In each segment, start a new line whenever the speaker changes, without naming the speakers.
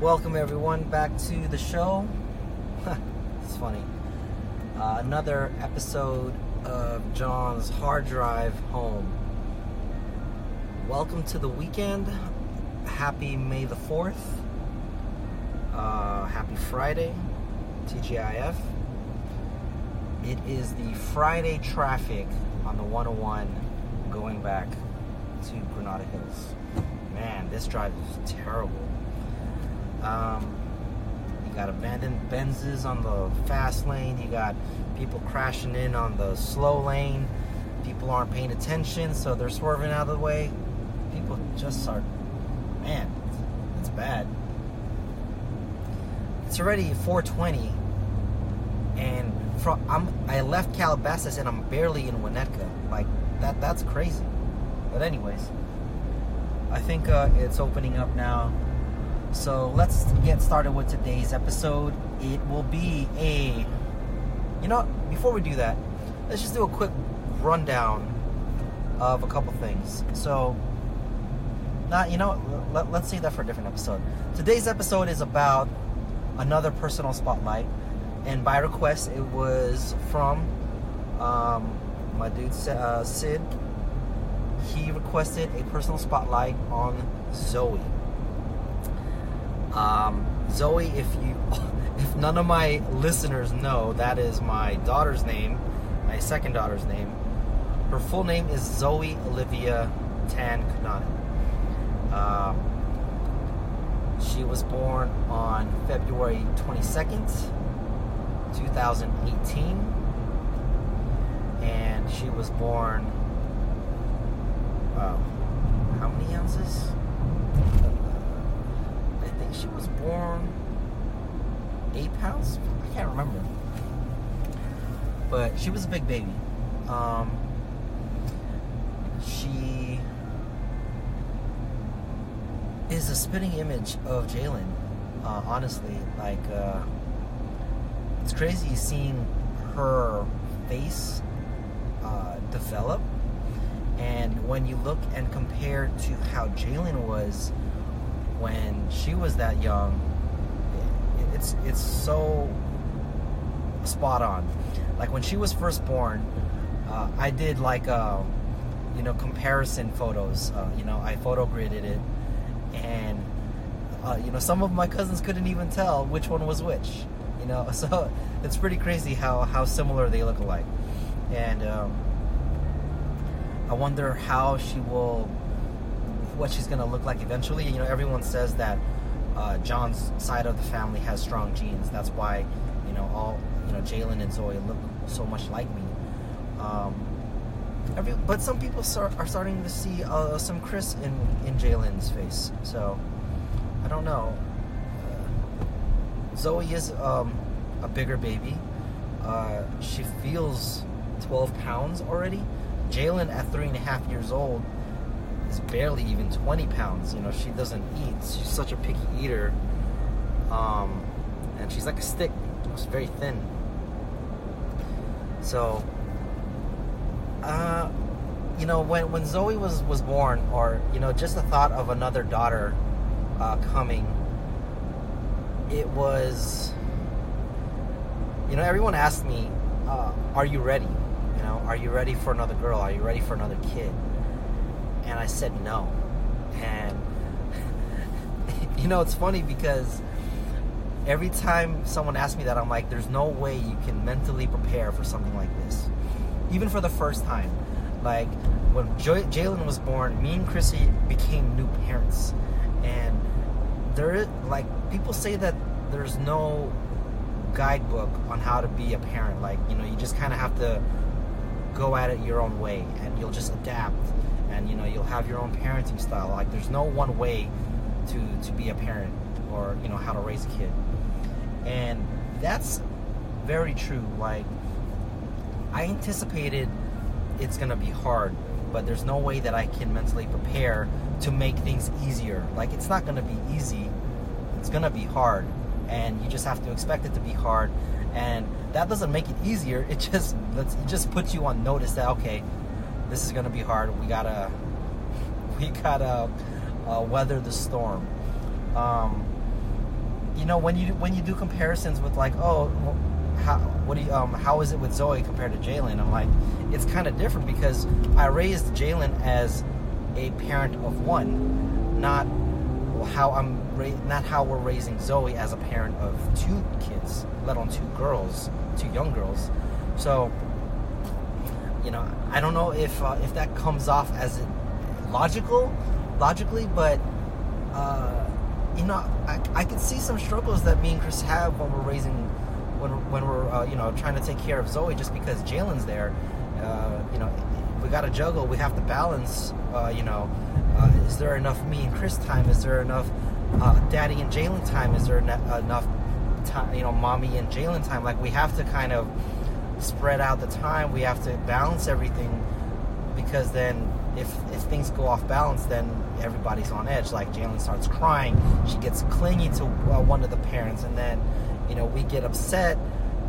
Welcome everyone back to the show. it's funny. Uh, another episode of John's hard drive home. Welcome to the weekend. Happy May the 4th. Uh, happy Friday, TGIF. It is the Friday traffic on the 101 going back to Granada Hills. Man, this drive is terrible. Um, you got abandoned Benzes on the fast lane. You got people crashing in on the slow lane. People aren't paying attention, so they're swerving out of the way. People just are, man, it's bad. It's already 420, and from I'm I left Calabasas and I'm barely in Winnetka. Like that that's crazy. But anyways, I think uh, it's opening up now. So let's get started with today's episode. It will be a you know before we do that, let's just do a quick rundown of a couple things. So not you know let, let's save that for a different episode. Today's episode is about another personal spotlight and by request, it was from um, my dude uh, Sid. He requested a personal spotlight on Zoe. Um, Zoe, if you, if none of my listeners know, that is my daughter's name, my second daughter's name. Her full name is Zoe Olivia Tan Kanani. Um, she was born on February 22nd, 2018 and she was born wow how many ounces think she was born eight pounds? I can't remember. But she was a big baby. Um, she is a spitting image of jalen uh, honestly. Like uh, it's crazy seeing her face uh, develop. And when you look and compare to how Jalen was when she was that young, it's it's so spot on. Like when she was first born, uh, I did like a, uh, you know comparison photos. Uh, you know I photo gridded it, and uh, you know some of my cousins couldn't even tell which one was which you know so it's pretty crazy how how similar they look alike and um, i wonder how she will what she's gonna look like eventually. You know everyone says that uh, john's side of the family has strong genes. That's why you know all you know jalen and zoe look so much like me. Um, every, but some people start, are starting to see uh, some chris in in jalen's face. So i don't know. Zoe is um, a bigger baby. Uh, she feels 12 pounds already. Jalen, at three and a half years old, is barely even 20 pounds. You know, she doesn't eat. She's such a picky eater. Um, and she's like a stick. She's very thin. So, uh, you know, when, when Zoe was, was born, or, you know, just the thought of another daughter uh, coming it was, you know, everyone asked me, uh, "Are you ready? You know, are you ready for another girl? Are you ready for another kid?" And I said no. And you know, it's funny because every time someone asks me that, I'm like, "There's no way you can mentally prepare for something like this, even for the first time." Like when Jalen was born, me and Chrissy became new parents, and there like people say that there's no guidebook on how to be a parent. Like, you know, you just kind of have to go at it your own way and you'll just adapt and, you know, you'll have your own parenting style. Like, there's no one way to, to be a parent or, you know, how to raise a kid. And that's very true. Like, I anticipated it's to be hard, but there's no way that I can mentally prepare to make things easier. Like, it's not to be easy, it's to be hard and you just have to expect it to be hard and that doesn't make it easier it just lets it just puts you on notice that okay this is gonna be hard we gotta we gotta uh, weather the storm um, you know when you when you do comparisons with like oh how what do you um how is it with Zoe compared to Jalen? I'm like it's kind of different because I raised Jalen as a parent of one, not how I'm ra- not how we're raising Zoe as a parent of two kids, let alone two girls, two young girls. So you know I don't know if uh, if that comes off as logical, logically, but. Uh, you know, I, I can see some struggles that me and Chris have when we're raising, when when we're uh, you know trying to take care of Zoe just because Jalen's there. Uh, you know, we got to juggle. We have to balance. Uh, you know, uh, is there enough me and Chris time? Is there enough Daddy and Jalen time? Is there enough time? You know, Mommy and Jalen time? Like we have to kind of spread out the time. We have to balance everything because then if if things go off balance, then everybody's on edge. Like Jalen starts crying, she gets clingy to uh, one of the parents, and then you know we get upset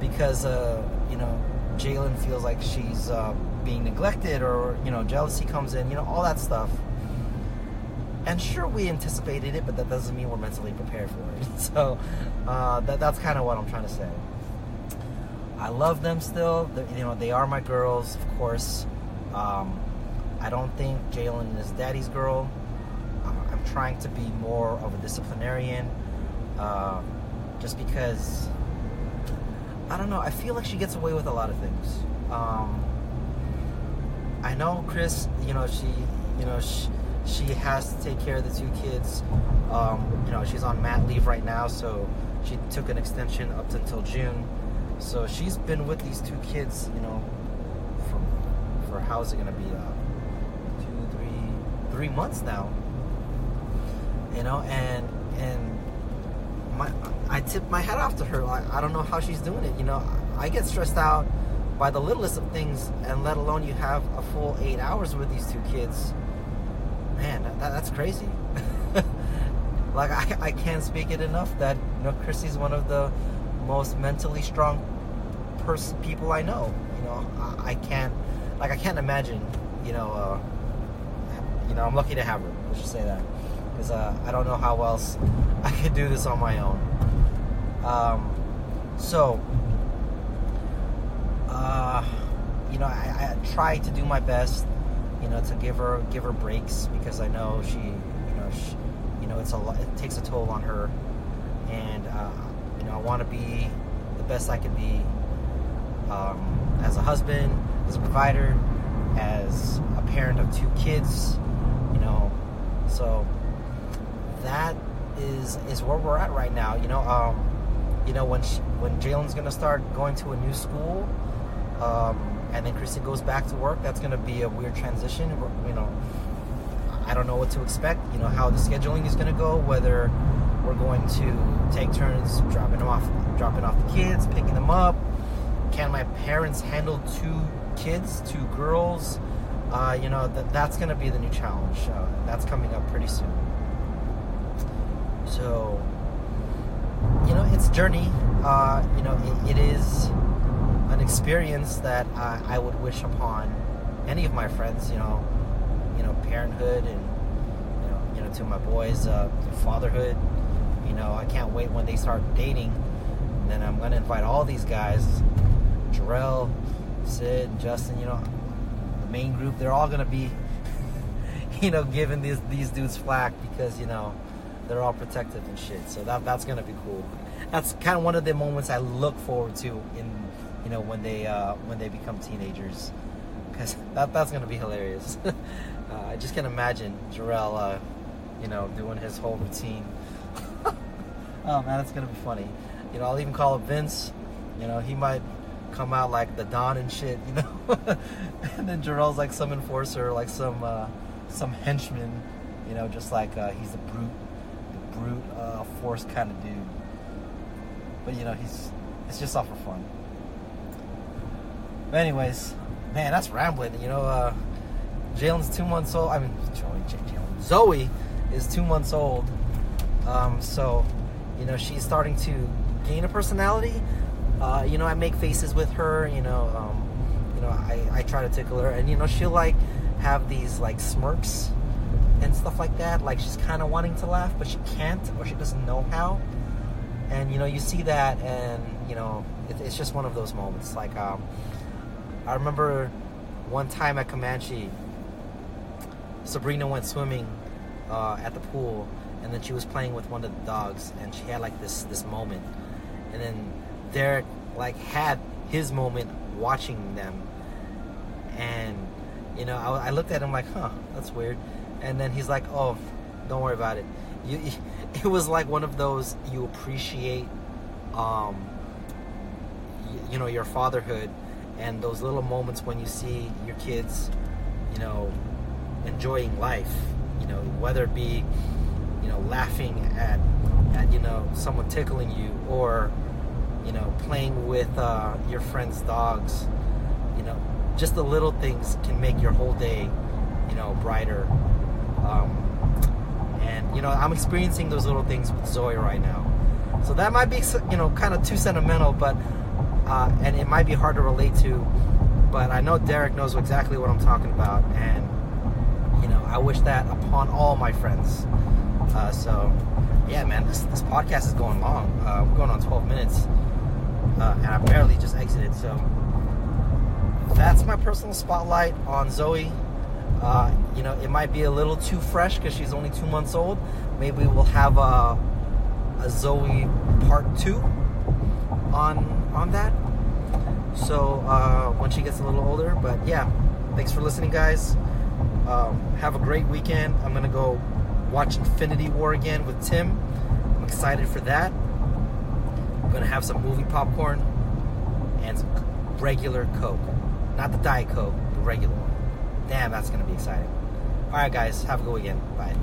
because uh, you know Jalen feels like she's uh, being neglected, or you know jealousy comes in, you know all that stuff. And sure, we anticipated it, but that doesn't mean we're mentally prepared for it. So uh, that, that's kind of what I'm trying to say. I love them still. They're, you know, they are my girls, of course. Um, I don't think Jalen is daddy's girl. Uh, I'm trying to be more of a disciplinarian, uh, just because I don't know. I feel like she gets away with a lot of things. Um, I know Chris. You know she. You know she, she has to take care of the two kids. Um, you know she's on mat leave right now, so she took an extension up until June. So she's been with these two kids. You know, for for how's it gonna be? Uh, three months now. You know, and and my I tip my hat off to her. I, I don't know how she's doing it. You know, I get stressed out by the littlest of things, and let alone you have a full eight hours with these two kids. Man, that, that's crazy. like I, I can't speak it enough that you know Chrissy's one of the most mentally strong person people I know. You know, I, I can't like I can't imagine. You know. Uh, you know, I'm lucky to have her. Let's just say that, because uh, I don't know how else I could do this on my own. Um, so, uh, you know, I, I try to do my best, you know, to give her give her breaks because I know she, you know, she, you know, it's a. It takes a toll on her, and uh, you know, I want to be the best I can be um, as a husband, as a provider, as a parent of two kids, you know. so that is is where we're at right now. You know, um, you know when she, when Jalen's gonna start going to a new school, um, and then Christy goes back to work. That's gonna be a weird transition. You know, I don't know what to expect. You know how the scheduling is gonna go. Whether we're going to take turns dropping them off, dropping off the kids, picking them up. Can my parents handle two kids, two girls? uh, you know, that that's going to be the new challenge. Uh, that's coming up pretty soon. So, you know, it's journey. Uh, you know, it, it is an experience that I, I would wish upon any of my friends. You know, you know, parenthood and you know, you know, to my boys, uh, fatherhood. You know, I can't wait when they start dating. And then I'm going to invite all these guys, Jarrell, Sid, Justin. You know, the main group, they're all gonna be, you know, giving these these dudes flack because you know they're all protective and shit. So that that's gonna be cool. That's kind of one of the moments I look forward to in, you know, when they uh, when they become teenagers, because that that's gonna be hilarious. uh, I just can imagine Jarrell, uh, you know, doing his whole routine. oh man, it's gonna be funny. You know, I'll even call up Vince. You know, he might come out like the Don and shit, you know. and then Jarrell's like some enforcer, like some uh, some henchman, you know, just like uh, he's a brute, the brute uh, force kind of dude. But you know, he's it's just all for fun. But anyways, man, that's rambling. You know, uh, Jalen's two months old. I mean, Jalen, Zoe is two months old. Um, so, you know, she's starting to gain a personality uh, you know, I make faces with her. You know, um, you know, I, I try to tickle her, and you know, she'll like have these like smirks and stuff like that. Like she's kind of wanting to laugh, but she can't, or she doesn't know how. and you know you see that and you know it, it's just one of those moments like um, i remember one time at comanche sabrina went swimming uh, at the pool and then she was playing with one of the dogs and she had like this this moment and then derek like had his moment watching them. And you know I, I looked at him like huh that's weird. And then he's like oh don't worry about it. You, it was like one of those you appreciate um you, you know your fatherhood and those little moments when you see your kids you know enjoying life you know whether it be you know laughing at at you know someone tickling you or you know playing with uh, your friends dogs you know just the little things can make your whole day you know brighter. Um, and you know i'm experiencing those little things with zoe right now. So that might be you know kind of too sentimental but uh, and it might be hard to relate to but i know derek knows exactly what i'm talking about and you know i wish that upon all my friends. Uh, so yeah man this, this podcast is going long. Uh, we're going on 12 minutes uh, and i barely just exited so that's my personal spotlight on zoe uh, you know, it might be a little too fresh because she's only two months old. Maybe we'll have a, a Zoe part two on on that. So uh, when she gets a little older, but yeah, thanks for listening, guys. Um, have a great weekend. I'm gonna go watch Infinity War again with Tim. I'm excited for that. I'm gonna have some movie popcorn and some regular Coke, not the Diet Coke, the regular one. Damn, that's to be exciting. All right, guys, have a good weekend. Bye.